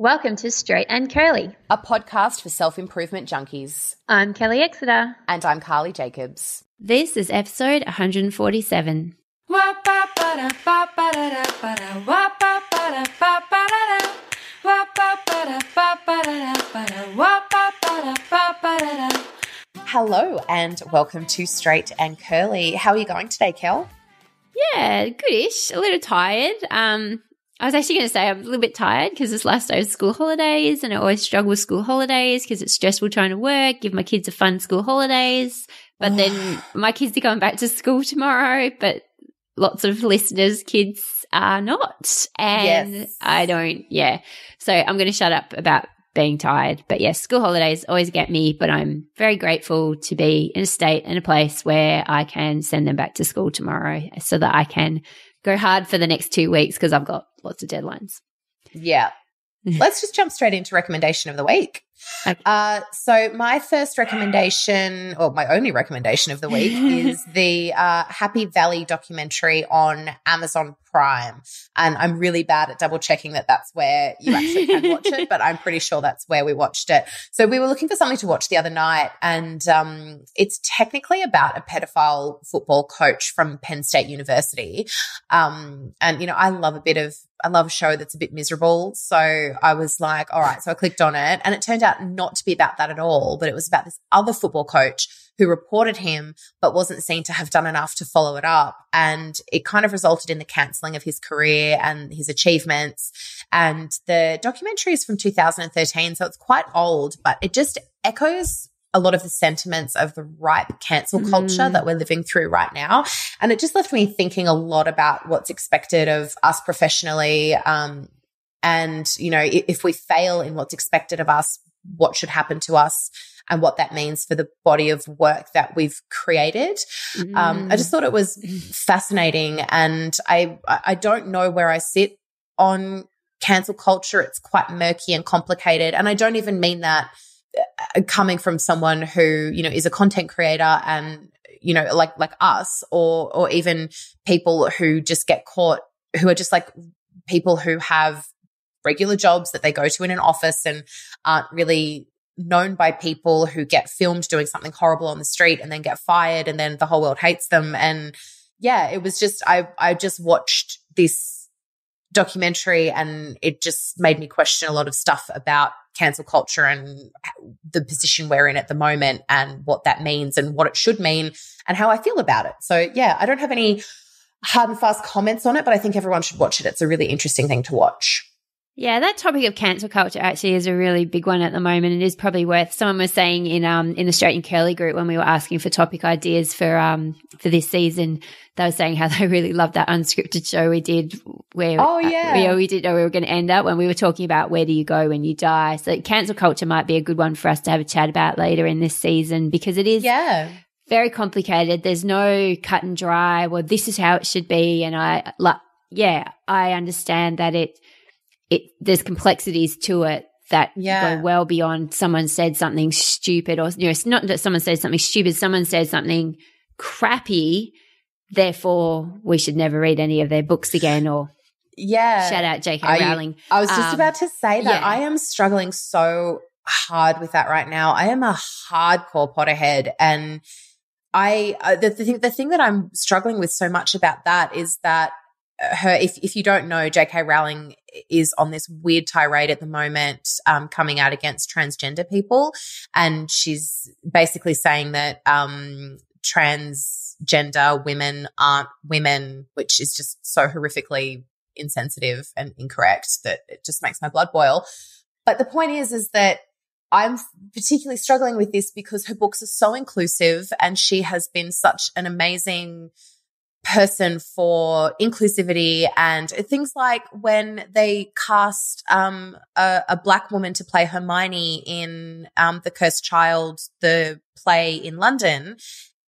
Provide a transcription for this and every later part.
Welcome to Straight and Curly, a podcast for self improvement junkies. I'm Kelly Exeter. And I'm Carly Jacobs. This is episode 147. Hello and welcome to Straight and Curly. How are you going today, Kel? Yeah, goodish. A little tired. Um, I was actually going to say I'm a little bit tired because this last day of school holidays and I always struggle with school holidays because it's stressful trying to work, give my kids a fun school holidays. But then my kids are going back to school tomorrow, but lots of listeners' kids are not. And yes. I don't, yeah. So I'm going to shut up about being tired. But yes, school holidays always get me, but I'm very grateful to be in a state and a place where I can send them back to school tomorrow so that I can go hard for the next two weeks because I've got lots of deadlines. Yeah. Let's just jump straight into recommendation of the week. Okay. Uh, so my first recommendation, or my only recommendation of the week, is the uh, Happy Valley documentary on Amazon Prime. And I'm really bad at double checking that that's where you actually can watch it, but I'm pretty sure that's where we watched it. So we were looking for something to watch the other night, and um, it's technically about a pedophile football coach from Penn State University. Um, and you know, I love a bit of I love a show that's a bit miserable. So I was like, all right. So I clicked on it and it turned out not to be about that at all, but it was about this other football coach who reported him, but wasn't seen to have done enough to follow it up. And it kind of resulted in the cancelling of his career and his achievements. And the documentary is from 2013. So it's quite old, but it just echoes a lot of the sentiments of the ripe cancel culture mm. that we're living through right now. And it just left me thinking a lot about what's expected of us professionally. Um, and, you know, if we fail in what's expected of us, what should happen to us and what that means for the body of work that we've created. Mm. Um, I just thought it was fascinating. And I, I don't know where I sit on cancel culture. It's quite murky and complicated. And I don't even mean that uh, coming from someone who, you know, is a content creator and, you know, like, like us or, or even people who just get caught, who are just like people who have regular jobs that they go to in an office and aren't really known by people who get filmed doing something horrible on the street and then get fired and then the whole world hates them. And yeah, it was just, I, I just watched this documentary and it just made me question a lot of stuff about cancel culture and the position we're in at the moment and what that means and what it should mean and how I feel about it. So yeah, I don't have any hard and fast comments on it, but I think everyone should watch it. It's a really interesting thing to watch. Yeah, that topic of cancel culture actually is a really big one at the moment. It is probably worth. Someone was saying in um in the Straight and Curly group when we were asking for topic ideas for um for this season, they were saying how they really loved that unscripted show we did where oh yeah we, we did know we were going to end up when we were talking about where do you go when you die. So cancel culture might be a good one for us to have a chat about later in this season because it is yeah very complicated. There's no cut and dry. Well, this is how it should be, and I like yeah I understand that it it there's complexities to it that yeah. go well beyond someone said something stupid or you know it's not that someone said something stupid someone said something crappy therefore we should never read any of their books again or yeah shout out jk rowling i was just um, about to say that yeah. i am struggling so hard with that right now i am a hardcore potterhead and i uh, the, the, thing, the thing that i'm struggling with so much about that is that her if, if you don't know jk rowling is on this weird tirade at the moment um, coming out against transgender people. And she's basically saying that um, transgender women aren't women which is just so horrifically insensitive and incorrect that it just makes my blood boil. But the point is is that I'm particularly struggling with this because her books are so inclusive and she has been such an amazing person for inclusivity and things like when they cast um, a, a, black woman to play Hermione in um, The Cursed Child, the play in London.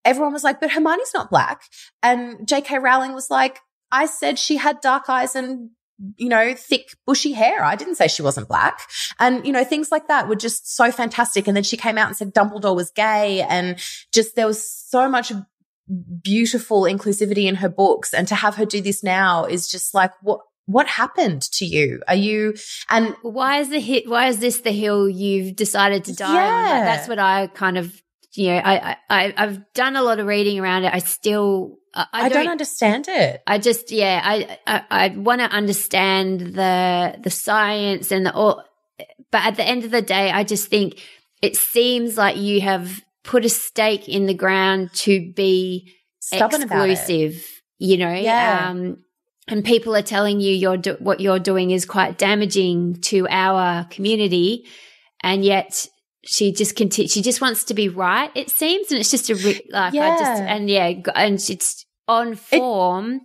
Everyone was like, but Hermione's not black. And J.K. Rowling was like, I said she had dark eyes and you know, thick, bushy hair. I didn't say she wasn't black. And, you know, things like that were just so fantastic. And then she came out and said Dumbledore was gay and just there was so much beautiful inclusivity in her books and to have her do this now is just like what what happened to you? Are you and why is the hit? Why is this the hill you've decided to die yeah. on? Like, that's what I kind of, you know, I, I I've done a lot of reading around it. I still I, I, don't, don't, understand it. I just, yeah, I, I, I want to understand the, the science and the, all, but at the end of the day, I just think it seems like you have put a stake in the ground to be Stubborn exclusive, you know? Yeah. Um, and people are telling you you're do- what you're doing is quite damaging to our community. And yet she just continue, she just wants to be right, it seems. And it's just a, re- like, yeah. I just, and yeah, and it's on form. It-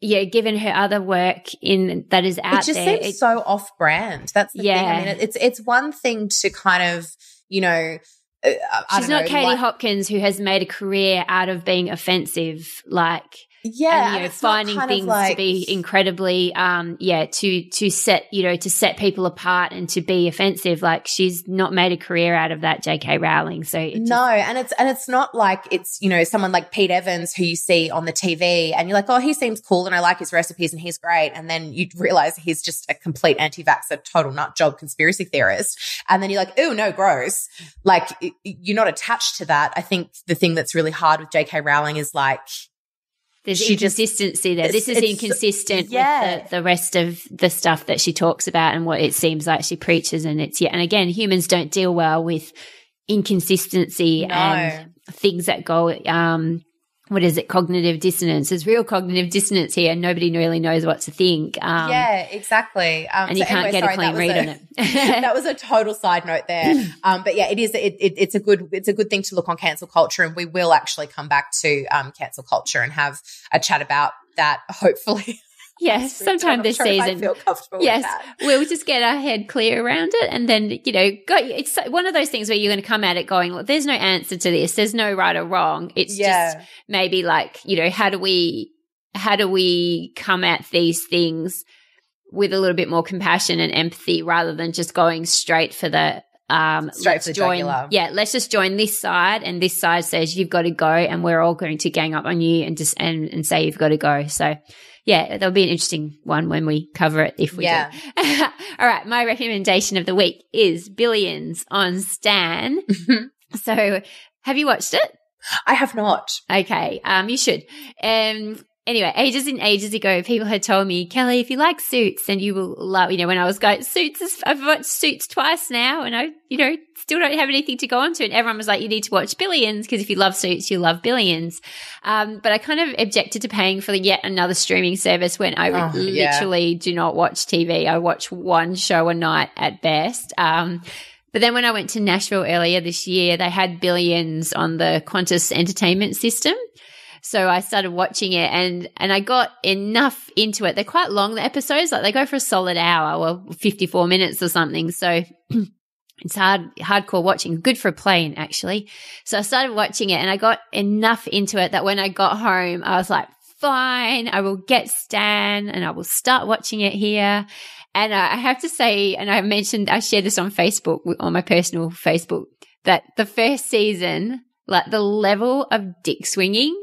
yeah, given her other work in that is out it just there, seems it, so off brand. That's the yeah. thing. I mean, it's it's one thing to kind of you know. Uh, She's not know, Katie like, Hopkins who has made a career out of being offensive. Like yeah and, you know finding things like, to be incredibly um yeah to to set you know to set people apart and to be offensive like she's not made a career out of that jk rowling so it no and it's and it's not like it's you know someone like pete evans who you see on the tv and you're like oh he seems cool and i like his recipes and he's great and then you realize he's just a complete anti-vaxxer total nut job conspiracy theorist and then you're like oh no gross. Like you're not attached to that. I think the thing that's really hard with jk rowling is like there's she inconsistency just, there. This is inconsistent yeah. with the, the, rest of the stuff that she talks about and what it seems like she preaches. And it's, yeah. And again, humans don't deal well with inconsistency no. and things that go, um, what is it? Cognitive dissonance. There's real cognitive dissonance here. and Nobody really knows what to think. Um, yeah, exactly. Um, and you so can't anyway, get sorry, a clean read a, on it. that was a total side note there. Um, but yeah, it is. It, it, it's a good. It's a good thing to look on cancel culture, and we will actually come back to um, cancel culture and have a chat about that. Hopefully. Yes, sometime this sure season. yes, we'll just get our head clear around it, and then you know, go, it's one of those things where you're going to come at it going, well, "There's no answer to this. There's no right or wrong. It's yeah. just maybe like you know, how do we, how do we come at these things with a little bit more compassion and empathy rather than just going straight for the um, Straight let's join, jugular. yeah, let's just join this side and this side says you've got to go and we're all going to gang up on you and just, and, and say you've got to go. So yeah, that'll be an interesting one when we cover it if we yeah. do. All right. My recommendation of the week is Billions on Stan. so have you watched it? I have not. Okay. Um, you should. Um, anyway, ages and ages ago, people had told me, Kelly, if you like Suits, then you will love, you know, when I was going, Suits is, I've watched Suits twice now and I, you know, still don't have anything to go on to. And everyone was like, you need to watch Billions because if you love Suits, you love Billions. Um, but I kind of objected to paying for yet another streaming service when I oh, literally yeah. do not watch TV. I watch one show a night at best. Um, but then when I went to Nashville earlier this year, they had Billions on the Qantas entertainment system. So I started watching it and, and I got enough into it. They're quite long, the episodes, like they go for a solid hour or 54 minutes or something. So it's hard, hardcore watching. Good for a plane, actually. So I started watching it and I got enough into it that when I got home, I was like, fine, I will get Stan and I will start watching it here. And I have to say, and I mentioned, I shared this on Facebook, on my personal Facebook, that the first season, like the level of dick swinging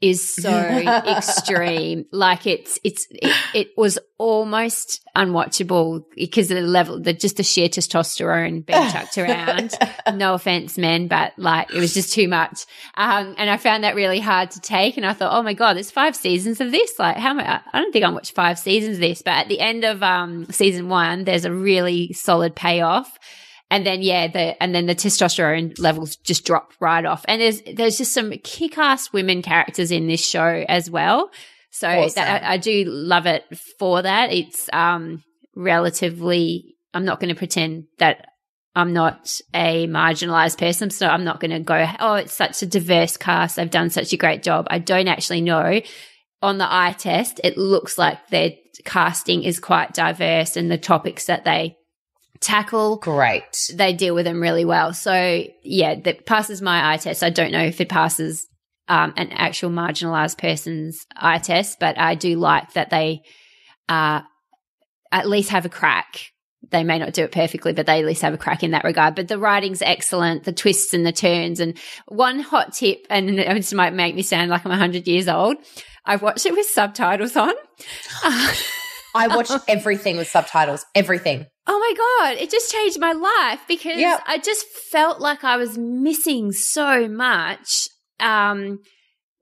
is so extreme. Like it's, it's, it, it, was almost unwatchable because of the level, the just the sheer testosterone being chucked around. no offense, men, but like it was just too much. Um, and I found that really hard to take. And I thought, oh my God, there's five seasons of this. Like how I don't think I watched five seasons of this, but at the end of, um, season one, there's a really solid payoff and then yeah, the and then the testosterone levels just drop right off. And there's there's just some kick-ass women characters in this show as well. So awesome. that, I, I, do love it for that. It's um relatively. I'm not going to pretend that I'm not a marginalized person, so I'm not going to go. Oh, it's such a diverse cast. They've done such a great job. I don't actually know. On the eye test, it looks like their casting is quite diverse, and the topics that they tackle. Great. They deal with them really well. So yeah, that passes my eye test. I don't know if it passes um, an actual marginalized person's eye test, but I do like that they uh, at least have a crack. They may not do it perfectly, but they at least have a crack in that regard. But the writing's excellent, the twists and the turns. And one hot tip, and this might make me sound like I'm 100 years old. I've watched it with subtitles on. I watched everything with subtitles, everything. Oh my God, it just changed my life because yep. I just felt like I was missing so much um,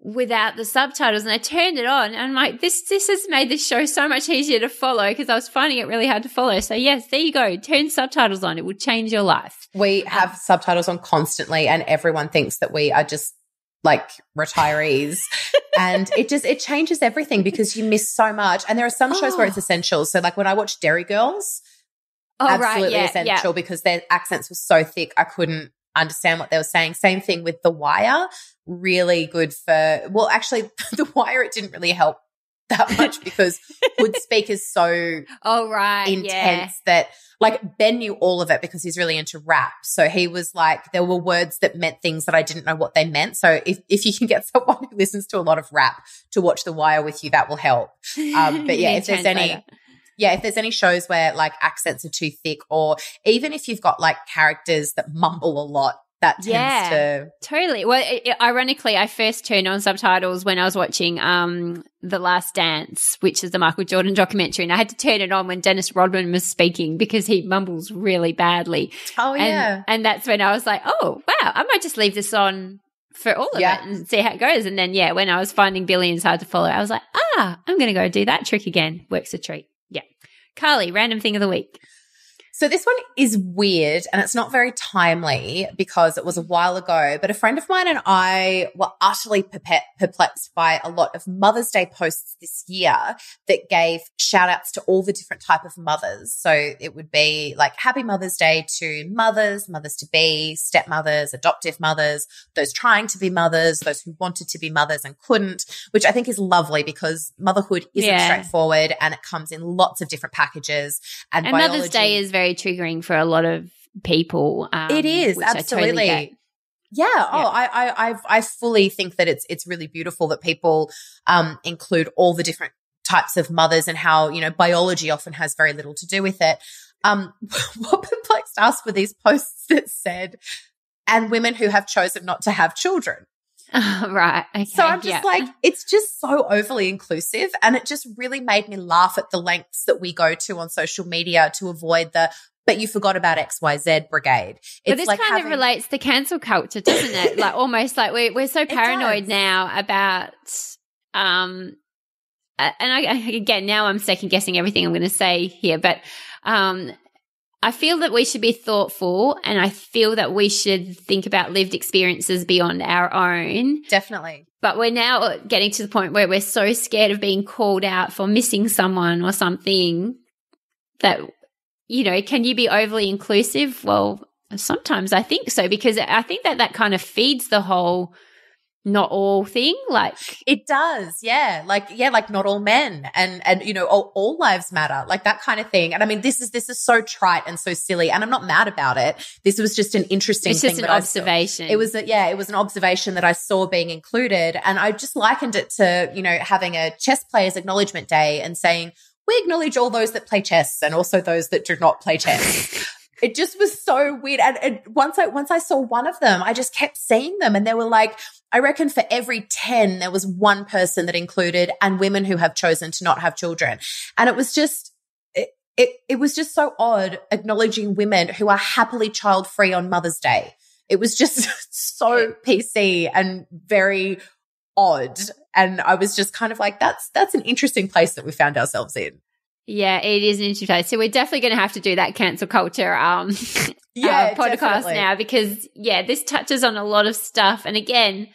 without the subtitles. And I turned it on and I'm like, this, this has made the show so much easier to follow because I was finding it really hard to follow. So, yes, there you go. Turn subtitles on. It will change your life. We have um, subtitles on constantly, and everyone thinks that we are just like retirees and it just it changes everything because you miss so much and there are some shows oh. where it's oh. essential so like when i watch derry girls oh, absolutely right, yeah, essential yeah. because their accents were so thick i couldn't understand what they were saying same thing with the wire really good for well actually the wire it didn't really help that much because Hood speak is so oh right intense yeah. that like Ben knew all of it because he's really into rap. So he was like, there were words that meant things that I didn't know what they meant. So if, if you can get someone who listens to a lot of rap to watch The Wire with you, that will help. Um, but yeah, if there's any, yeah, if there's any shows where like accents are too thick or even if you've got like characters that mumble a lot, that tends yeah, to totally. Well, it, it, ironically, I first turned on subtitles when I was watching um, The Last Dance, which is the Michael Jordan documentary, and I had to turn it on when Dennis Rodman was speaking because he mumbles really badly. Oh and, yeah, and that's when I was like, oh wow, I might just leave this on for all of yeah. it and see how it goes. And then yeah, when I was finding Billions hard to follow, I was like, ah, I'm going to go do that trick again. Works a treat. Carly, random thing of the week. So this one is weird and it's not very timely because it was a while ago, but a friend of mine and I were utterly perplexed by a lot of Mother's Day posts this year that gave shout outs to all the different type of mothers. So it would be like happy Mother's Day to mothers, mothers to be, stepmothers, adoptive mothers, those trying to be mothers, those who wanted to be mothers and couldn't, which I think is lovely because motherhood isn't yeah. straightforward and it comes in lots of different packages and, and Mother's Day is very very triggering for a lot of people. Um, it is absolutely. Totally yeah. Oh, yeah. I, I, I, I fully think that it's, it's really beautiful that people, um, include all the different types of mothers and how, you know, biology often has very little to do with it. Um, what perplexed us were these posts that said, and women who have chosen not to have children. right. Okay. So I'm just yeah. like, it's just so overly inclusive. And it just really made me laugh at the lengths that we go to on social media to avoid the, but you forgot about XYZ brigade. It's but this like kind having- of relates to cancel culture, doesn't it? like almost like we're, we're so paranoid now about, um, and I, again, now I'm second guessing everything I'm going to say here, but, um, I feel that we should be thoughtful and I feel that we should think about lived experiences beyond our own. Definitely. But we're now getting to the point where we're so scared of being called out for missing someone or something that, you know, can you be overly inclusive? Well, sometimes I think so because I think that that kind of feeds the whole not all thing like it does yeah. Like yeah like not all men and and you know all, all, lives matter like that kind of thing. And i mean this is this is so trite and so silly and i'm not mad about it. This was just an interesting it's just an observation. It was a, yeah it was an observation that i saw being included and i just likened it to you know having a chess players acknowledgement day and saying we acknowledge all those that play chess and also those that do not play chess it just was so weird. And, and, once I once I saw one of them, I just kept seeing them, and they were like, I reckon for every ten, there was one person that included and women who have chosen to not have children, and it was just. It, it, it was just so odd acknowledging women who are happily child free on Mother's Day. It was just so PC and very odd. And I was just kind of like, that's, that's an interesting place that we found ourselves in. Yeah, it is an interesting place. So we're definitely going to have to do that cancel culture um yeah, uh, podcast definitely. now because yeah, this touches on a lot of stuff. And again,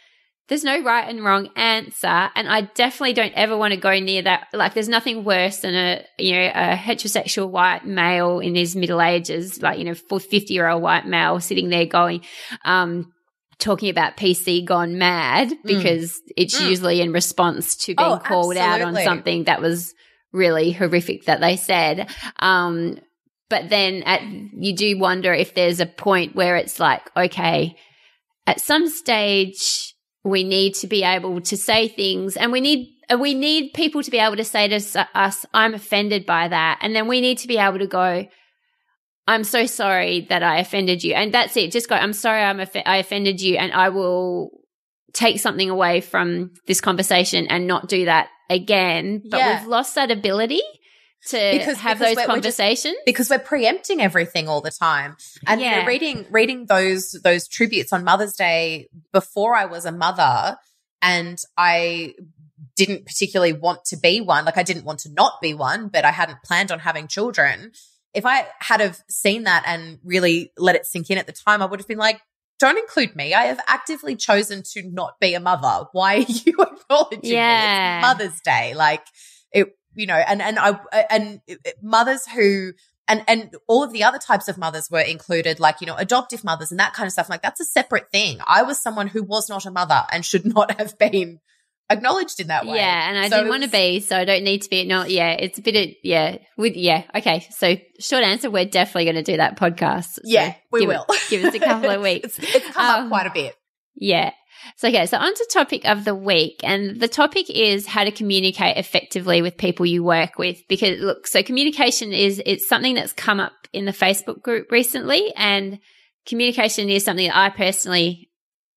there's no right and wrong answer, and I definitely don't ever want to go near that. Like, there's nothing worse than a you know a heterosexual white male in his middle ages, like you know, for fifty year old white male sitting there going, um, talking about PC gone mad mm. because mm. it's mm. usually in response to being oh, called absolutely. out on something that was really horrific that they said. Um, but then at, you do wonder if there's a point where it's like, okay, at some stage we need to be able to say things and we need we need people to be able to say to us i'm offended by that and then we need to be able to go i'm so sorry that i offended you and that's it just go i'm sorry i'm off- i offended you and i will take something away from this conversation and not do that again. But yeah. we've lost that ability to because, have because those conversations just, because we're preempting everything all the time. And yeah. you know, reading reading those those tributes on Mother's Day before I was a mother, and I didn't particularly want to be one. Like I didn't want to not be one, but I hadn't planned on having children. If I had have seen that and really let it sink in at the time, I would have been like, don't include me. I have actively chosen to not be a mother. Why are you acknowledging yeah. me? It's Mother's Day. Like it, you know, and, and I, and mothers who, and, and all of the other types of mothers were included, like, you know, adoptive mothers and that kind of stuff. Like that's a separate thing. I was someone who was not a mother and should not have been acknowledged in that way. Yeah, and I so didn't want to be, so I don't need to be. No, yeah, it's a bit of yeah, with yeah. Okay, so short answer, we're definitely going to do that podcast. So yeah, we give will. It, give us a couple of weeks. it's, it's, come um, up quite a bit. Yeah. So okay, so on to topic of the week, and the topic is how to communicate effectively with people you work with. Because look, so communication is it's something that's come up in the Facebook group recently, and communication is something that I personally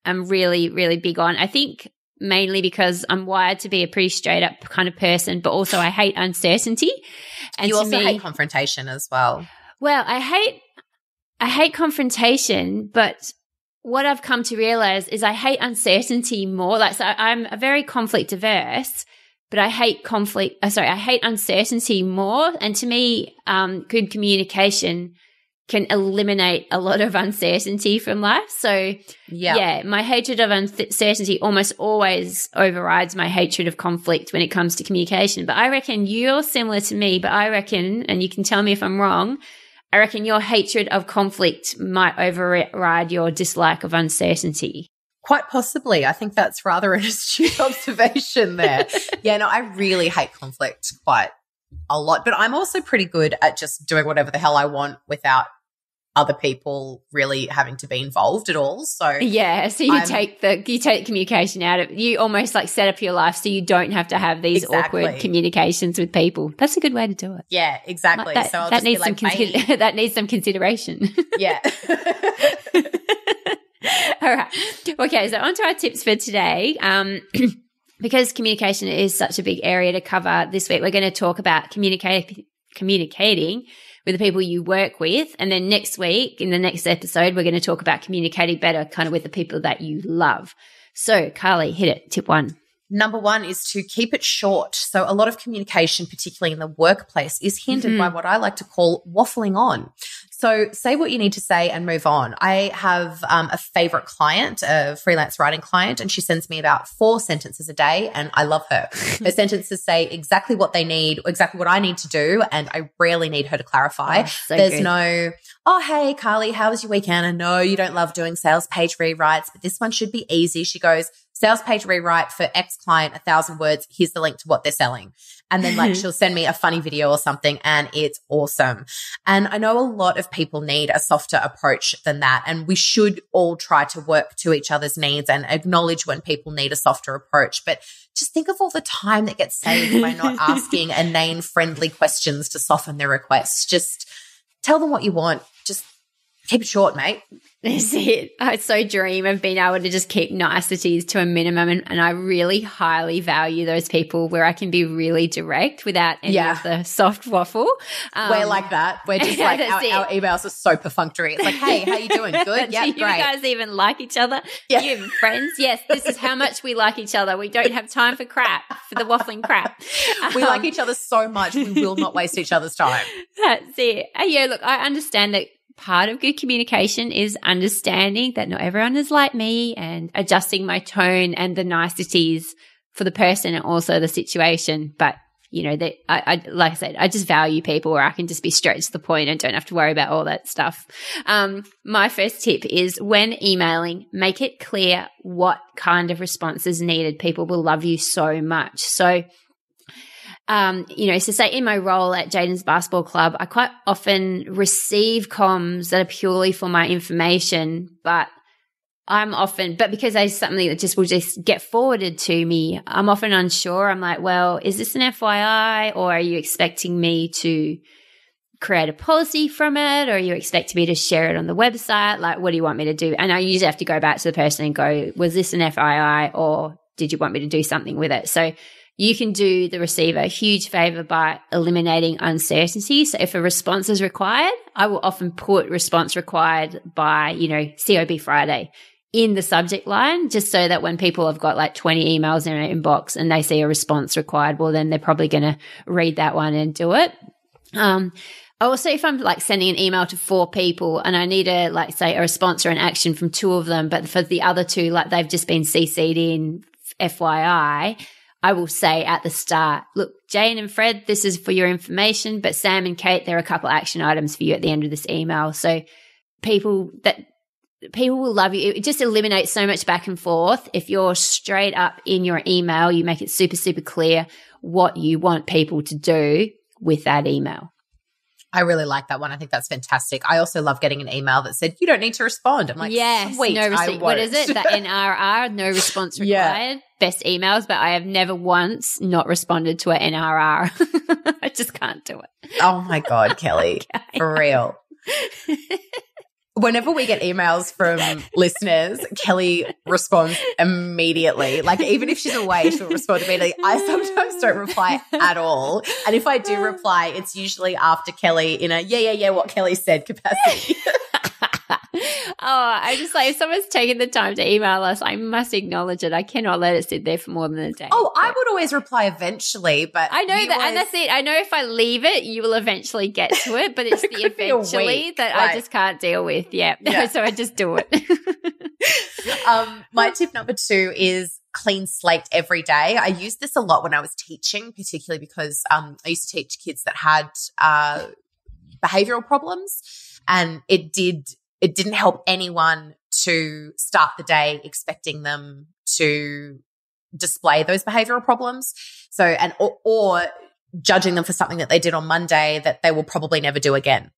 am really, really big on. I think mainly because I'm wired to be a pretty straight up kind of person, but also I hate uncertainty. And you also me, hate confrontation as well. Well, I hate I hate confrontation, but what I've come to realize is I hate uncertainty more. Like, so I'm a very conflict averse, but I hate conflict. Uh, sorry, I hate uncertainty more. And to me, um, good communication can eliminate a lot of uncertainty from life. So, yeah. yeah, my hatred of uncertainty almost always overrides my hatred of conflict when it comes to communication. But I reckon you're similar to me, but I reckon, and you can tell me if I'm wrong, I reckon your hatred of conflict might override your dislike of uncertainty. Quite possibly. I think that's rather an astute observation there. yeah, no, I really hate conflict quite a lot, but I'm also pretty good at just doing whatever the hell I want without other people really having to be involved at all. So yeah, so you I'm, take the you take communication out of you almost like set up your life so you don't have to have these exactly. awkward communications with people. That's a good way to do it. Yeah, exactly. Like that, so that needs some consi- that needs some consideration. Yeah. all right. Okay, so on to our tips for today. Um, because communication is such a big area to cover this week, we're going to talk about communicate communicating with the people you work with. And then next week, in the next episode, we're going to talk about communicating better kind of with the people that you love. So, Carly, hit it. Tip one. Number one is to keep it short. So, a lot of communication, particularly in the workplace, is hindered mm-hmm. by what I like to call waffling on. So say what you need to say and move on. I have um, a favorite client, a freelance writing client, and she sends me about four sentences a day, and I love her. her sentences say exactly what they need, exactly what I need to do, and I rarely need her to clarify. Oh, so There's good. no, oh, hey, Carly, how was your weekend? I know you don't love doing sales page rewrites, but this one should be easy. She goes, sales page rewrite for X client, a thousand words. Here's the link to what they're selling. And then like she'll send me a funny video or something and it's awesome. And I know a lot of people need a softer approach than that. And we should all try to work to each other's needs and acknowledge when people need a softer approach. But just think of all the time that gets saved by not asking inane friendly questions to soften their requests. Just tell them what you want. Keep it short, mate. That's it. I so dream of being able to just keep niceties to a minimum. And, and, I really highly value those people where I can be really direct without any yeah. of the soft waffle. Um, We're like that. We're just like, our, our, emails are so perfunctory. It's like, hey, how are you doing? Good? Yeah, great. You guys even like each other? Yeah. You even friends? Yes, this is how much we like each other. We don't have time for crap, for the waffling crap. We um, like each other so much, we will not waste each other's time. That's it. Uh, yeah, look, I understand that part of good communication is understanding that not everyone is like me and adjusting my tone and the niceties for the person and also the situation. But you know that I, I, like I said, I just value people where I can just be straight to the point and don't have to worry about all that stuff. Um, my first tip is when emailing, make it clear what kind of response is needed. People will love you so much. So um, you know, so say in my role at Jaden's Basketball Club, I quite often receive comms that are purely for my information, but I'm often, but because there's something that just will just get forwarded to me, I'm often unsure. I'm like, well, is this an FYI or are you expecting me to create a policy from it or are you expecting me to share it on the website? Like, what do you want me to do? And I usually have to go back to the person and go, was this an FYI or did you want me to do something with it? So you can do the receiver a huge favor by eliminating uncertainty. So if a response is required, I will often put response required by, you know, COB Friday in the subject line, just so that when people have got like 20 emails in their inbox and they see a response required, well, then they're probably going to read that one and do it. Um, also, if I'm like sending an email to four people and I need a, like, say, a response or an action from two of them, but for the other two, like they've just been CC'd in FYI, I will say at the start, look, Jane and Fred, this is for your information, but Sam and Kate, there are a couple action items for you at the end of this email. So people that people will love you. It just eliminates so much back and forth. If you're straight up in your email, you make it super, super clear what you want people to do with that email. I really like that one. I think that's fantastic. I also love getting an email that said you don't need to respond. I'm like, yes, sweet, no response. What is it? The NRR, no response required. Yeah. Best emails, but I have never once not responded to an NRR. I just can't do it. Oh my god, Kelly, okay. for real. Whenever we get emails from listeners, Kelly responds immediately. Like, even if she's away, she'll respond immediately. I sometimes don't reply at all. And if I do reply, it's usually after Kelly in a, yeah, yeah, yeah, what Kelly said capacity. oh, I just like if someone's taking the time to email us, I must acknowledge it. I cannot let it sit there for more than a day. Oh, I would always reply eventually, but I know that, always... and that's it. I know if I leave it, you will eventually get to it, but it's the eventually that right. I just can't deal with. Yeah, yeah. so I just do it. um, my tip number two is clean slate every day. I used this a lot when I was teaching, particularly because um, I used to teach kids that had uh, behavioral problems. And it did it didn't help anyone to start the day expecting them to display those behavioral problems. So, and, or, or judging them for something that they did on Monday that they will probably never do again.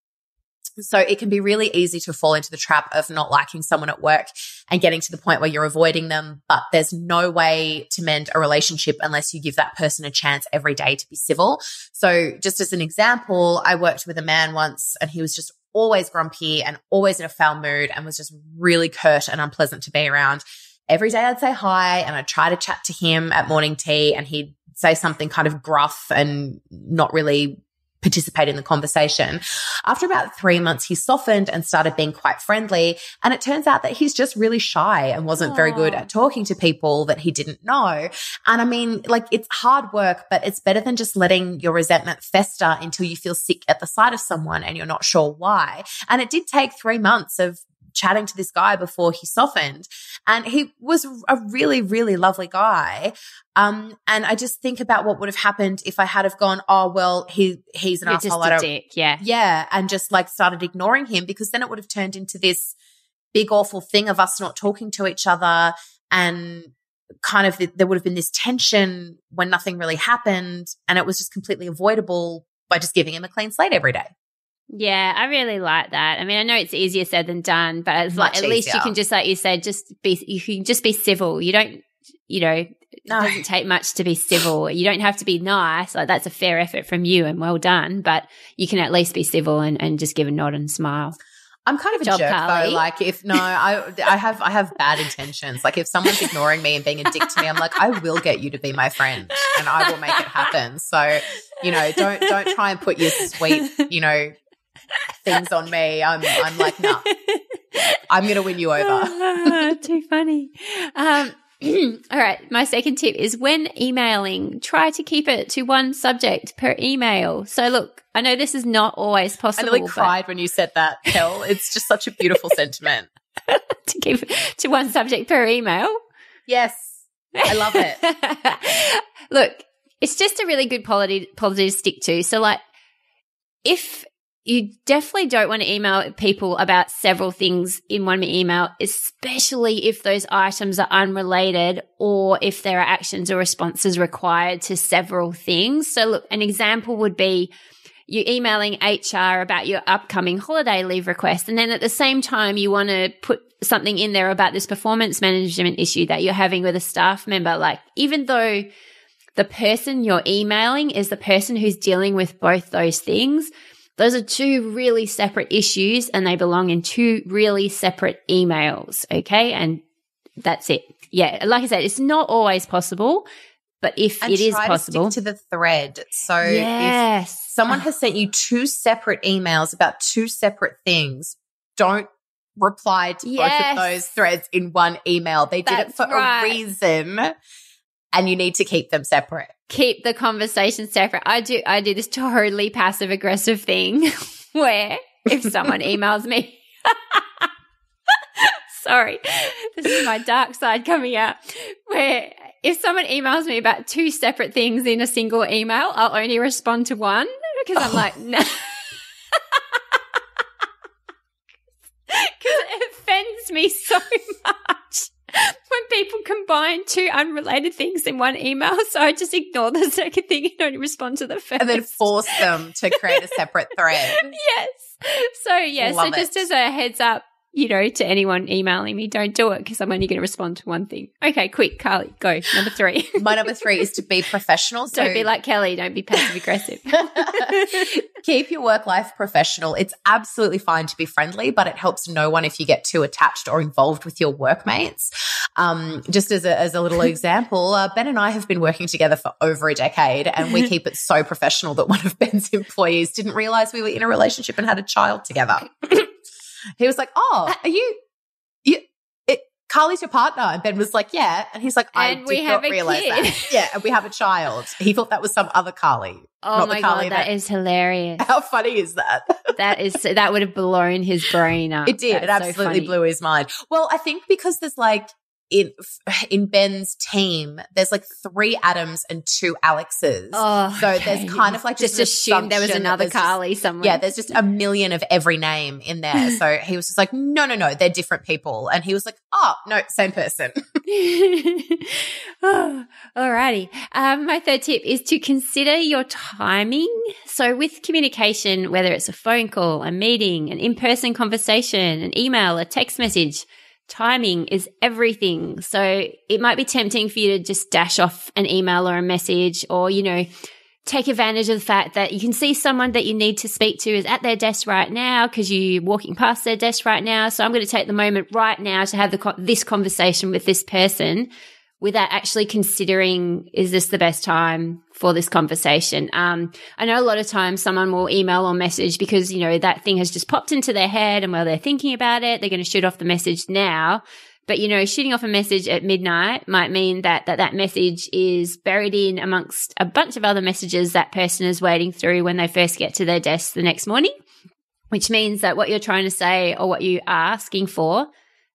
So it can be really easy to fall into the trap of not liking someone at work and getting to the point where you're avoiding them. But there's no way to mend a relationship unless you give that person a chance every day to be civil. So just as an example, I worked with a man once and he was just always grumpy and always in a foul mood and was just really curt and unpleasant to be around. Every day I'd say hi and I'd try to chat to him at morning tea and he'd say something kind of gruff and not really participate in the conversation. After about three months, he softened and started being quite friendly. And it turns out that he's just really shy and wasn't Aww. very good at talking to people that he didn't know. And I mean, like it's hard work, but it's better than just letting your resentment fester until you feel sick at the sight of someone and you're not sure why. And it did take three months of chatting to this guy before he softened. And he was a really, really lovely guy. Um, and I just think about what would have happened if I had have gone, oh, well, he, he's an You're asshole. Just a dick. Yeah. Yeah. And just like started ignoring him because then it would have turned into this big, awful thing of us not talking to each other. And kind of, there would have been this tension when nothing really happened. And it was just completely avoidable by just giving him a clean slate every day. Yeah, I really like that. I mean, I know it's easier said than done, but it's like at easier. least you can just, like you said, just be you can just be civil. You don't, you know, it doesn't take much to be civil. You don't have to be nice. Like that's a fair effort from you and well done, but you can at least be civil and, and just give a nod and smile. I'm kind of a Job, jerk Carly. though. Like if no, I I have I have bad intentions. Like if someone's ignoring me and being a dick to me, I'm like, I will get you to be my friend and I will make it happen. So, you know, don't don't try and put your sweet, you know, things on me. I'm I'm like, nah, I'm going to win you over. Too funny. Um, all right. My second tip is when emailing, try to keep it to one subject per email. So look, I know this is not always possible. I nearly cried when you said that, Kel. It's just such a beautiful sentiment. to keep to one subject per email. Yes. I love it. look, it's just a really good policy, policy to stick to. So like if you definitely don't want to email people about several things in one email, especially if those items are unrelated or if there are actions or responses required to several things. So look, an example would be you emailing HR about your upcoming holiday leave request. And then at the same time, you want to put something in there about this performance management issue that you're having with a staff member. Like, even though the person you're emailing is the person who's dealing with both those things, those are two really separate issues and they belong in two really separate emails. Okay. And that's it. Yeah. Like I said, it's not always possible, But if and it is possible, to, stick to the thread. So if yes, someone has ah. sent you two separate emails about two separate things, don't reply to both of those threads in one email. They did it for right. a reason. And you need to keep them separate. keep the conversation separate. I do I do this totally passive aggressive thing where if someone emails me Sorry. This is my dark side coming out. Where if someone emails me about two separate things in a single email, I'll only respond to one because I'm oh. like, no. Because it offends me so much people combine two unrelated things in one email. So I just ignore the second thing and only respond to the first. And then force them to create a separate thread. yes. So yeah, Love so just it. as a heads up, you know, to anyone emailing me, don't do it because I'm only going to respond to one thing. Okay, quick, Carly, go. Number three. My number three is to be professional. So don't be like Kelly. Don't be passive aggressive. Keep your work life professional. It's absolutely fine to be friendly, but it helps no one if you get too attached or involved with your workmates. Um, just as a, as a little example, uh, Ben and I have been working together for over a decade, and we keep it so professional that one of Ben's employees didn't realize we were in a relationship and had a child together. He was like, "Oh, uh, are you?" you it, Carly's your partner, and Ben was like, "Yeah," and he's like, "I And did we not have a realize kid. that." Yeah, and we have a child. He thought that was some other Carly. Oh Not the my Carly god, that that- is hilarious. How funny is that? that is that would have blown his brain up. It did. it That's so absolutely funny. blew his mind. Well, I think because there's like in in Ben's team, there's like three Adams and two Alexes. Oh, So okay. there's kind of like just, just an assumed there was another there's just- Carly somewhere. yeah, there's just a million of every name in there. So he was just like, no, no, no, they're different people. And he was like, oh, no, same person. oh, alrighty. Um, my third tip is to consider your timing. So, with communication, whether it's a phone call, a meeting, an in person conversation, an email, a text message, timing is everything. So, it might be tempting for you to just dash off an email or a message or, you know, take advantage of the fact that you can see someone that you need to speak to is at their desk right now because you're walking past their desk right now. So I'm going to take the moment right now to have the this conversation with this person without actually considering is this the best time for this conversation. Um, I know a lot of times someone will email or message because you know that thing has just popped into their head, and while they're thinking about it, they're going to shoot off the message now. But you know, shooting off a message at midnight might mean that that, that message is buried in amongst a bunch of other messages that person is waiting through when they first get to their desk the next morning. Which means that what you're trying to say or what you are asking for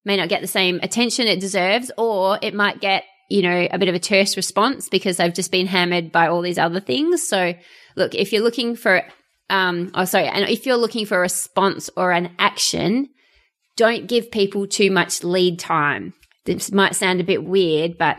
may not get the same attention it deserves, or it might get, you know, a bit of a terse response because they've just been hammered by all these other things. So look, if you're looking for, um, oh, sorry, and if you're looking for a response or an action, don't give people too much lead time. This might sound a bit weird, but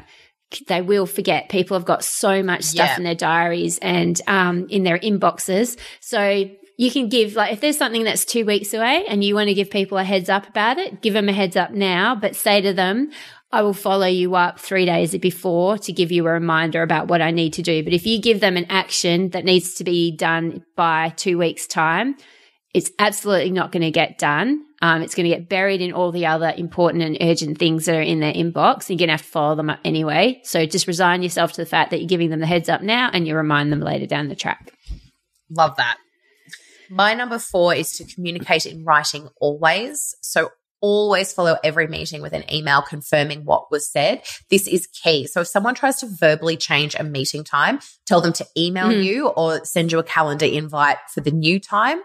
they will forget. People have got so much stuff Yeah. in their diaries and um, in their inboxes. So you can give, like, if there's something that's two weeks away and you want to give people a heads up about it, give them a heads up now, but say to them, I will follow you up three days before to give you a reminder about what I need to do. But if you give them an action that needs to be done by two weeks' time, it's absolutely not going to get done. Um, it's going to get buried in all the other important and urgent things that are in their inbox. You're going to have to follow them up anyway. So just resign yourself to the fact that you're giving them the heads up now and you remind them later down the track. Love that. My number four is to communicate in writing always. So always follow every meeting with an email confirming what was said. This is key. So if someone tries to verbally change a meeting time, tell them to email Mhm. you or send you a calendar invite for the new time.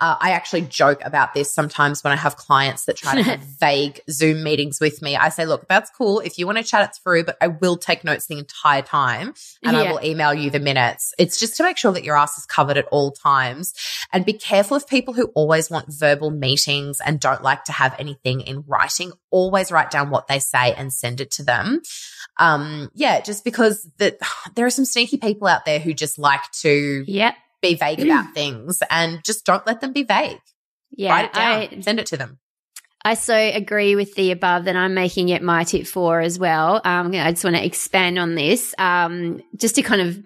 Uh, I actually joke about this sometimes when I have clients that try to have vague Zoom meetings with me. I say, look, that's cool. If you want to chat it through, but I will take notes the entire time and I will email you the minutes. It's just to make sure that your ass is covered at all times. And be careful of people who always want verbal meetings and don't like to have anything in writing. Always write down what they say and send it to them. Um, yeah, just because that there are some sneaky people out there who just like to Yep. be vague about things and just don't let them be vague. Yeah. write it down, I, send it to them. I so agree with the above that I'm making it my tip four as well. Um, I just want to expand on this, um, just to kind of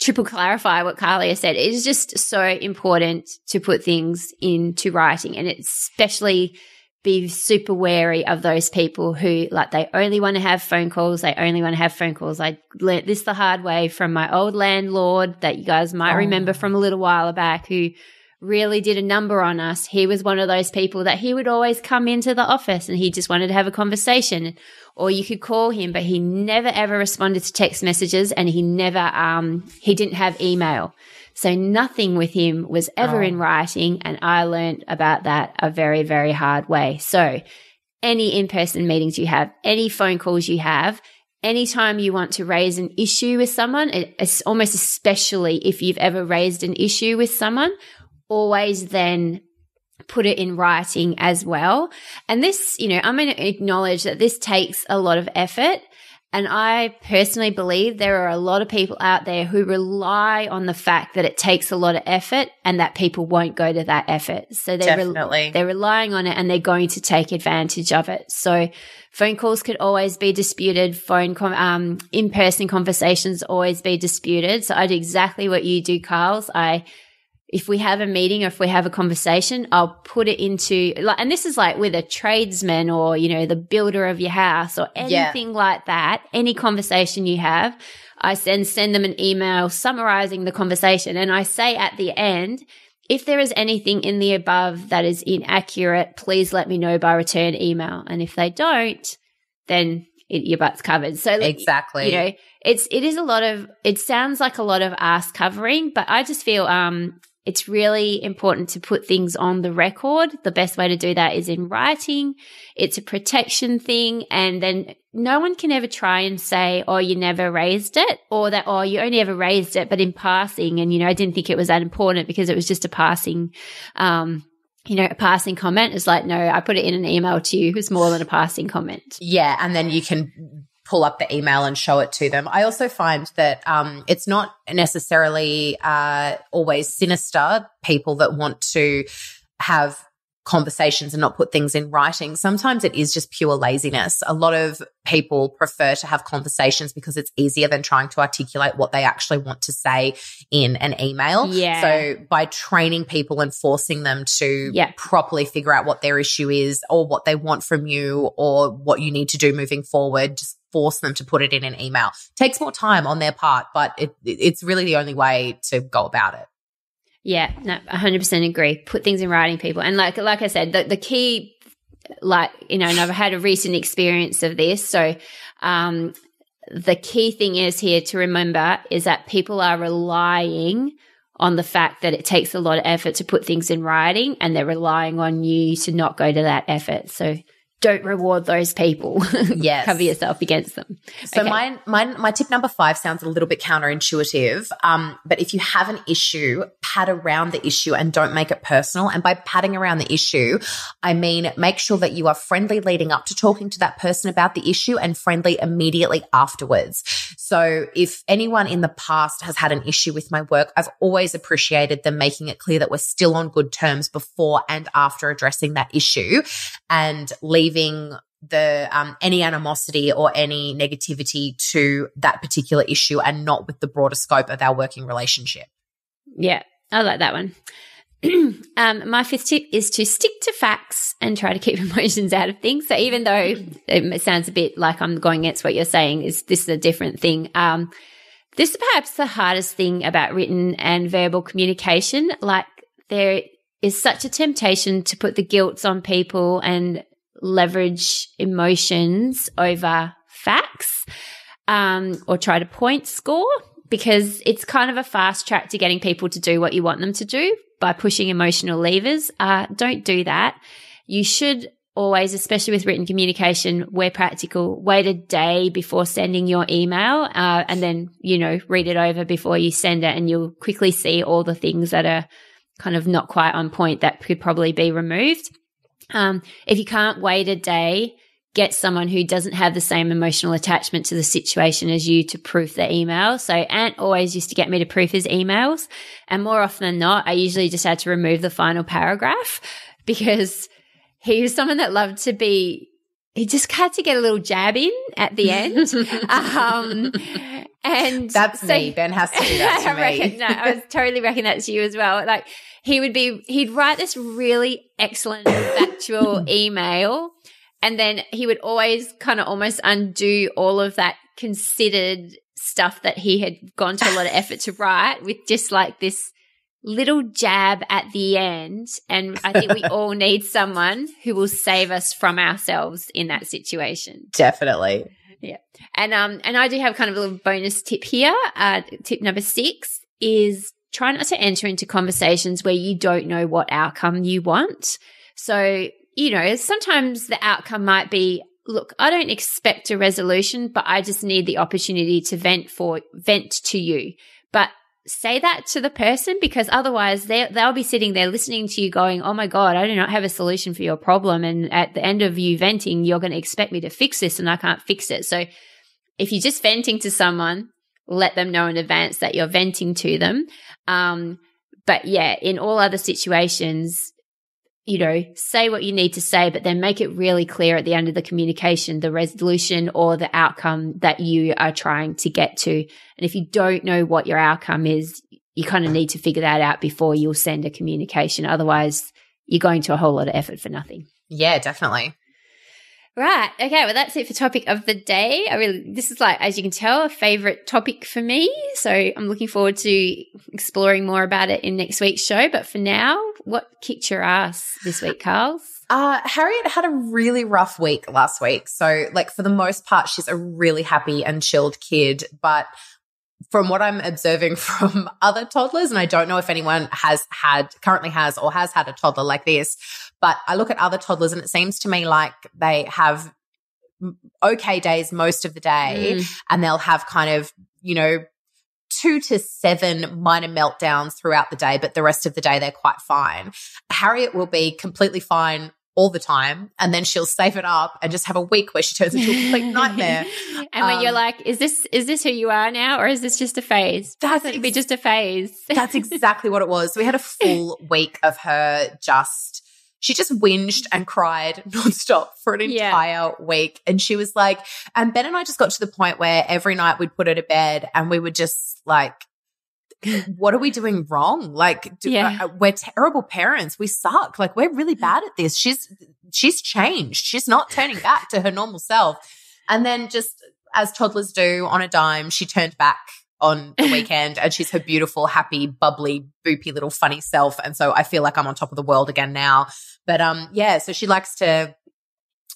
triple clarify what Carly has said. It is just so important to put things into writing, and it's especially be super wary of those people who like they only want to have phone calls. They only want to have phone calls. I learnt this the hard way from my old landlord that you guys might oh. remember from a little while back who really did a number on us. He was one of those people that he would always come into the office and he just wanted to have a conversation or you could call him, but he never ever responded to text messages and he never, um, he didn't have email. So nothing with him was ever oh. in writing. And I learned about that a very, very hard way. So any in-person meetings you have, any phone calls you have, anytime you want to raise an issue with someone, it's almost especially if you've ever raised an issue with someone, always then put it in writing as well. And this, you know, I'm going to acknowledge that this takes a lot of effort. And I personally believe there are a lot of people out there who rely on the fact that it takes a lot of effort and that people won't go to that effort. So they're, re- they're relying on it and they're going to take advantage of it. So phone calls could always be disputed. Phone, com- um, in-person conversations always be disputed. So I do exactly what you do, Carls. I if we have a meeting or if we have a conversation, I'll put it into like, and this is like with a tradesman or, you know, the builder of your house or anything yeah. like that. Any conversation you have, I send, send them an email summarizing the conversation. And I say at the end, if there is anything in the above that is inaccurate, please let me know by return email. And if they don't, then it, your butt's covered. So exactly, you know, it's, it is a lot of, it sounds like a lot of ass covering, but I just feel, um, it's really important to put things on the record. The best way to do that is in writing. It's a protection thing. And then no one can ever try and say, oh, you never raised it or that, oh, you only ever raised it, but in passing. And, you know, I didn't think it was that important because it was just a passing, um, you know, a passing comment is like, no, I put it in an email to you. Who's more than a passing comment? Yeah. And then you can pull up the email and show it to them. I also find that um, it's not necessarily uh, always sinister people that want to have conversations and not put things in writing. Sometimes it is just pure laziness. A lot of people prefer to have conversations because it's easier than trying to articulate what they actually want to say in an email. Yeah. So by training people and forcing them to yeah. properly figure out what their issue is or what they want from you or what you need to do moving forward, just force them to put it in an email. Takes more time on their part, but it, it's really the only way to go about it. Yeah, no, 100% agree. Put things in writing, people. And like, like I said, the, the key, like, you know, and I've had a recent experience of this. So, um, the key thing is here to remember is that people are relying on the fact that it takes a lot of effort to put things in writing and they're relying on you to not go to that effort. So don't reward those people. Yes. Cover yourself against them. So okay. my, my, my tip number five sounds a little bit counterintuitive. Um, but if you have an issue, pat around the issue and don't make it personal. And by patting around the issue, I mean, make sure that you are friendly leading up to talking to that person about the issue and friendly immediately afterwards. So if anyone in the past has had an issue with my work, I've always appreciated them making it clear that we're still on good terms before and after addressing that issue and leave leaving the um, any animosity or any negativity to that particular issue and not with the broader scope of our working relationship. Yeah, I like that one. um, my fifth tip is to stick to facts and try to keep emotions out of things. So even though it sounds a bit like I'm going against what you're saying, is this is a different thing. Um, this is perhaps the hardest thing about written and verbal communication. Like there is such a temptation to put the guilt on people and leverage emotions over facts um, or try to point score because it's kind of a fast track to getting people to do what you want them to do by pushing emotional levers. Uh, don't do that. You should always, especially with written communication, where practical, wait a day before sending your email uh, and then, you know, read it over before you send it and you'll quickly see all the things that are kind of not quite on point that could probably be removed. Um, if you can't wait a day, get someone who doesn't have the same emotional attachment to the situation as you to proof their email. So Ant always used to get me to proof his emails. And more often than not, I usually just had to remove the final paragraph because he was someone that loved to be he just had to get a little jab in at the end. um, and that's so, me. Ben has to do that to I reckon, no, I was totally reckon that's you as well. Like he would be, he'd write this really excellent factual email. And then he would always kind of almost undo all of that considered stuff that he had gone to a lot of effort to write with just like this little jab at the end. And I think we all need someone who will save us from ourselves in that situation. Definitely. Yeah. And, um, and I do have kind of a little bonus tip here. Uh, tip number six is try not to enter into conversations where you don't know what outcome you want. So, you know, sometimes the outcome might be, look, I don't expect a resolution, but I just need the opportunity to vent for, vent to you. But say that to the person because otherwise they they'll be sitting there listening to you going, "Oh my god, I do not have a solution for your problem." And at the end of you venting, you're going to expect me to fix this, and I can't fix it. So if you're just venting to someone, let them know in advance that you're venting to them. Um, but yeah, in all other situations, you know, say what you need to say, but then make it really clear at the end of the communication, the resolution or the outcome that you are trying to get to. And if you don't know what your outcome is, you kind of need to figure that out before you'll send a communication. Otherwise, you're going to a whole lot of effort for nothing. Yeah, definitely. Right. Okay. Well, that's it for topic of the day. I really, this is like, as you can tell, a favorite topic for me. So I'm looking forward to exploring more about it in next week's show. But for now, what kicked your ass this week, Carls? Uh, Harriet had a really rough week last week. So, like, for the most part, she's a really happy and chilled kid. But from what I'm observing from other toddlers, and I don't know if anyone has had, currently has, or has had a toddler like this, but I look at other toddlers and it seems to me like they have okay days most of the day mm. and they'll have kind of, you know, two to seven minor meltdowns throughout the day, but the rest of the day they're quite fine. Harriet will be completely fine all the time and then she'll save it up and just have a week where she turns into a complete nightmare. and when um, you're like, is this is this who you are now or is this just a phase? That's ex- be just a phase. that's exactly what it was. We had a full week of her just she just whinged and cried nonstop for an entire yeah. week. And she was like, and Ben and I just got to the point where every night we'd put her to bed and we would just like, what are we doing wrong? Like, do, yeah. uh, we're terrible parents. We suck. Like, we're really bad at this. She's, she's changed. She's not turning back to her normal self. And then just as toddlers do on a dime, she turned back on the weekend and she's her beautiful, happy, bubbly, boopy little funny self. And so I feel like I'm on top of the world again now. But um, yeah, so she likes to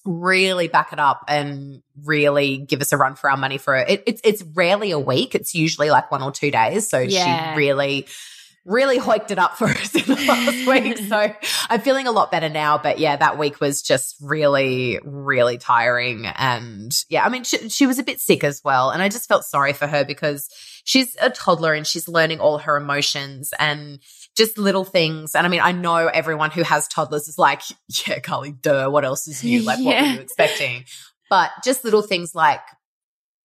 really back it up and really give us a run for our money for it. it it's it's rarely a week. It's usually like one or two days. So yeah. she really really hoiked it up for us in the last week. So I'm feeling a lot better now. But yeah, that week was just really, really tiring. And yeah, I mean, she, she was a bit sick as well. And I just felt sorry for her because she's a toddler and she's learning all her emotions and just little things. And I mean, I know everyone who has toddlers is like, yeah, Carly, duh, what else is new? Like, yeah. what were you expecting? But just little things like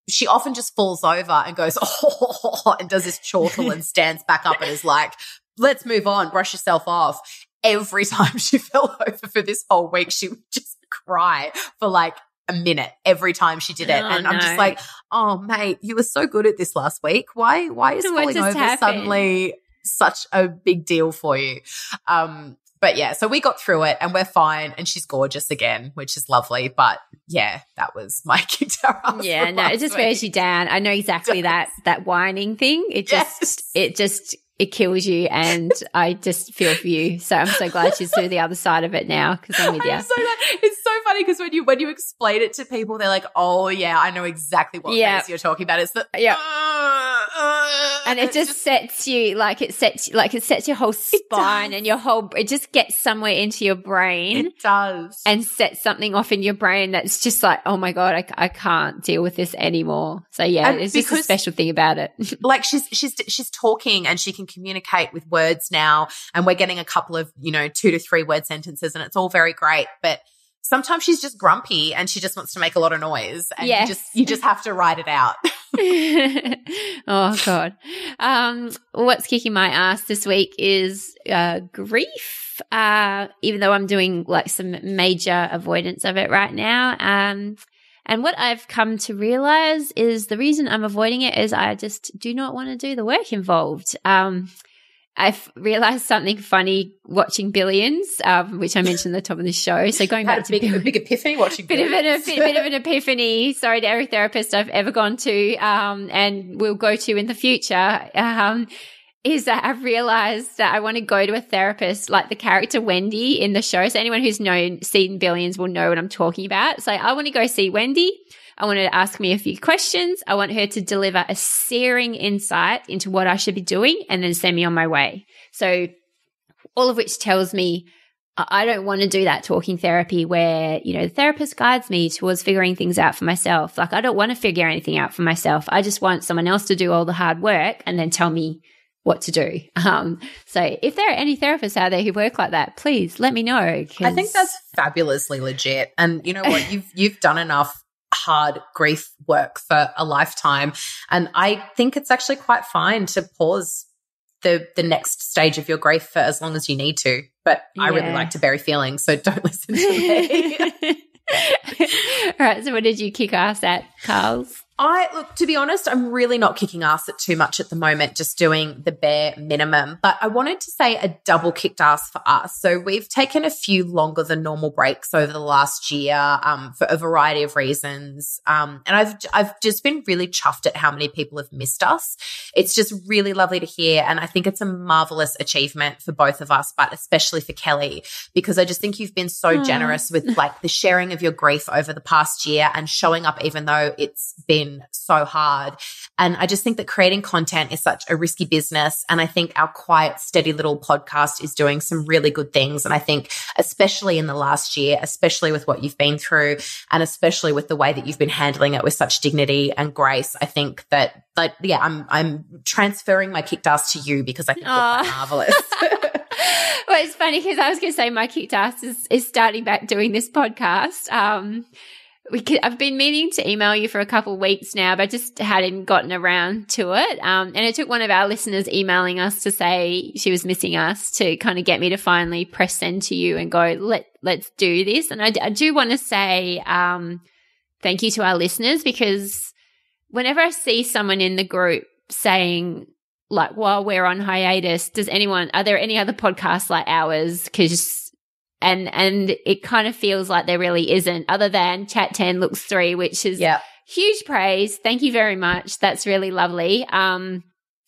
she often just falls over and goes, oh, and does this chortle and stands back up and is like, let's move on, brush yourself off. Every time she fell over for this whole week, she would just cry for like a minute every time she did it. Oh, and I'm no. just like, oh mate, you were so good at this last week. Why why is falling over happened? suddenly such a big deal for you? Um but yeah, so we got through it and we're fine and she's gorgeous again, which is lovely. But yeah, that was my guitar. Yeah, no, it just week. wears you down. I know exactly that that whining thing. It just yes. it just it kills you and I just feel for you. So I'm so glad she's through the other side of it now because I'm with you. I'm so it's so funny because when you when you explain it to people, they're like, "Oh yeah, I know exactly what yeah. you're talking about." It's the yeah. Uh, Uh, and it just, just, sets you like it sets like it sets your whole spine and your whole it just gets somewhere into your brain. It does. And sets something off in your brain that's just like, oh my god, I, I can't deal with this anymore. So yeah, and it's just a special thing about it. like she's she's she's talking and she can communicate with words now, and we're getting a couple of you know two to three word sentences, and it's all very great, but sometimes she's just grumpy and she just wants to make a lot of noise and Yes. you just you just have to ride it out. oh god. Um, what's kicking my ass this week is uh, grief. Uh, even though I'm doing like some major avoidance of it right now. Um, and what I've come to realize is the reason I'm avoiding it is I just do not want to do the work involved. Um, I've realized something funny watching Billions, um, which I mentioned at the top of the show. So going back a to big, a big epiphany watching bit of an a bit, bit of an epiphany. Sorry to every therapist I've ever gone to, um, and will go to in the future. Um, is that I've realized that I want to go to a therapist like the character Wendy in the show. So anyone who's known seen Billions will know what I'm talking about. So I want to go see Wendy. I want her to ask me a few questions. I want her to deliver a searing insight into what I should be doing and then send me on my way. So all of which tells me I I don't want to do that talking therapy where, you know, the therapist guides me towards figuring things out for myself. Like, I don't want to figure anything out for myself. I just want someone else to do all the hard work and then tell me what to do. Um, so if there are any therapists out there who work like that, please let me know. I think that's fabulously legit. And you know what? You've you've done enough hard grief work for a lifetime. And I think it's actually quite fine to pause the the next stage of your grief for as long as you need to. But I really like to bury feelings, so don't listen to me. all right. So what did you kick ass at, Carls? I look, to be honest, I'm really not kicking ass at too much at the moment, just doing the bare minimum. But I wanted to say a double kicked ass for us. So we've taken a few longer than normal breaks over the last year um, for a variety of reasons. Um, and I've I've just been really chuffed at how many people have missed us. It's just really lovely to hear, and I think it's a marvelous achievement for both of us, but especially for Kelly because I just think you've been so Aw. generous with like the sharing of your grief over the past year and showing up even though it's been so hard. And I just think that creating content is such a risky business. And I think our quiet, steady little podcast is doing some really good things. And I think, especially in the last year, especially with what you've been through, and especially with the way that you've been handling it with such dignity and grace, I think that, like, yeah, I'm I'm transferring my kicked ass to you because I think you're marvelous. well, it's funny because I was going to say my kicked ass is, is starting back doing this podcast. Um, we could, I've been meaning to email you for a couple weeks now, but just hadn't gotten around to it. Um, and it took one of our listeners emailing us to say she was missing us to kind of get me to finally press send to you and go, let, let's do this. And I do want to say, um, thank you to our listeners because whenever I see someone in the group saying, like while we're on hiatus, does anyone are there any other podcasts like ours? Because and and it kind of feels like there really isn't, other than Chat Ten Looks Three, which is yeah. huge praise. Thank you very much. That's really lovely. Um,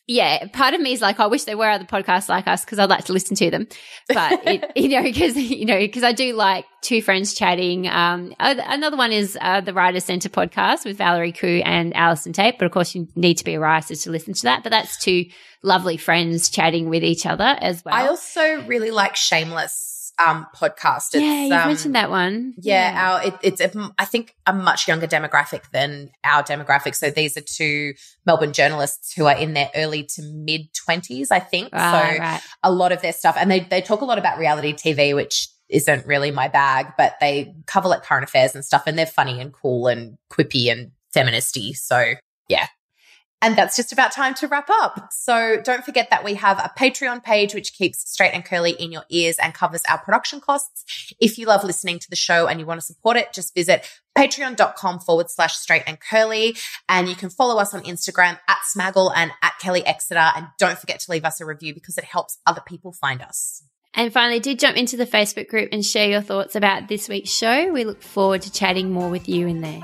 yeah, part of me is like, I wish there were other podcasts like us because I'd like to listen to them. But it, you know, because you know, because I do like two friends chatting. Um, another one is uh, the Writer Center podcast with Valerie Khoo and Allison Tait. But of course, you need to be a writer to listen to that. But that's two lovely friends chatting with each other as well. I also really like Shameless um, podcast. It's, yeah, you um, mentioned that one. Yeah, our it, it's a, I think a much younger demographic than our demographic. So these are two Melbourne journalists who are in their early to mid twenties, I think. So right. a lot of their stuff, and they they talk a lot about reality TV, which isn't really my bag, but they cover like current affairs and stuff, and they're funny and cool and quippy and feministy. So yeah. And that's just about time to wrap up. So don't forget that we have a Patreon page which keeps straight and curly in your ears and covers our production costs. If you love listening to the show and you want to support it, just visit patreon.com forward slash straight and curly. And you can follow us on Instagram at Smaggle and at Kelly Exeter. And don't forget to leave us a review because it helps other people find us. And finally, do jump into the Facebook group and share your thoughts about this week's show. We look forward to chatting more with you in there.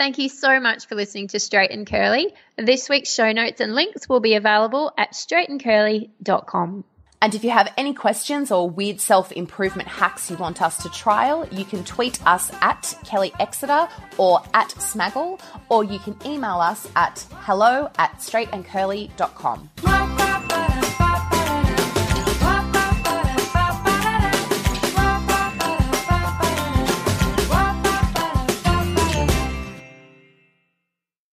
Thank you so much for listening to Straight and Curly. This week's show notes and links will be available at straightandcurly.com. And if you have any questions or weird self improvement hacks you want us to trial, you can tweet us at Kelly Exeter or at Smaggle, or you can email us at hello at straightandcurly.com.